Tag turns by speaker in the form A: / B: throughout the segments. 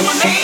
A: eliminate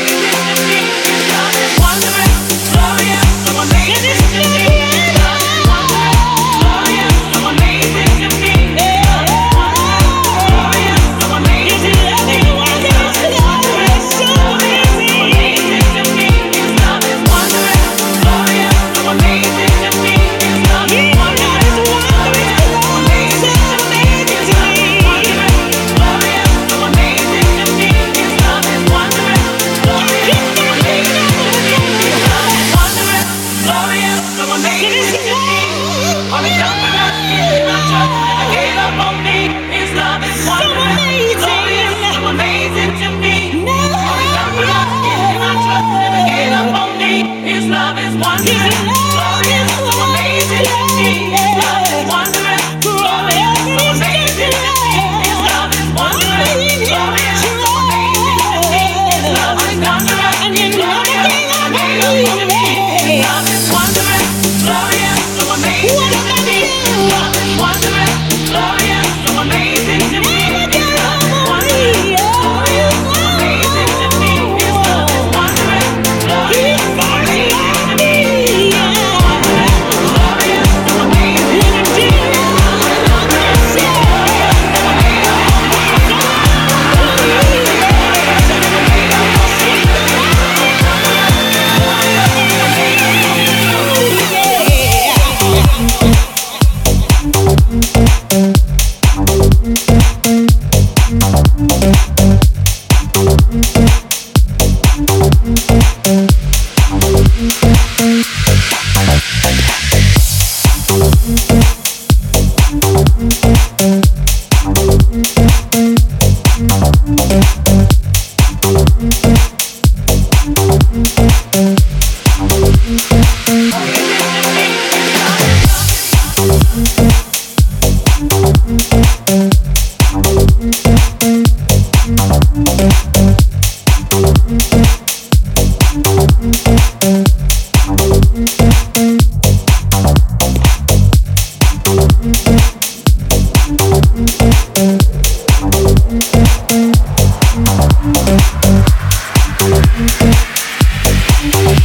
A: Thank you.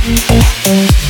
A: Thank you.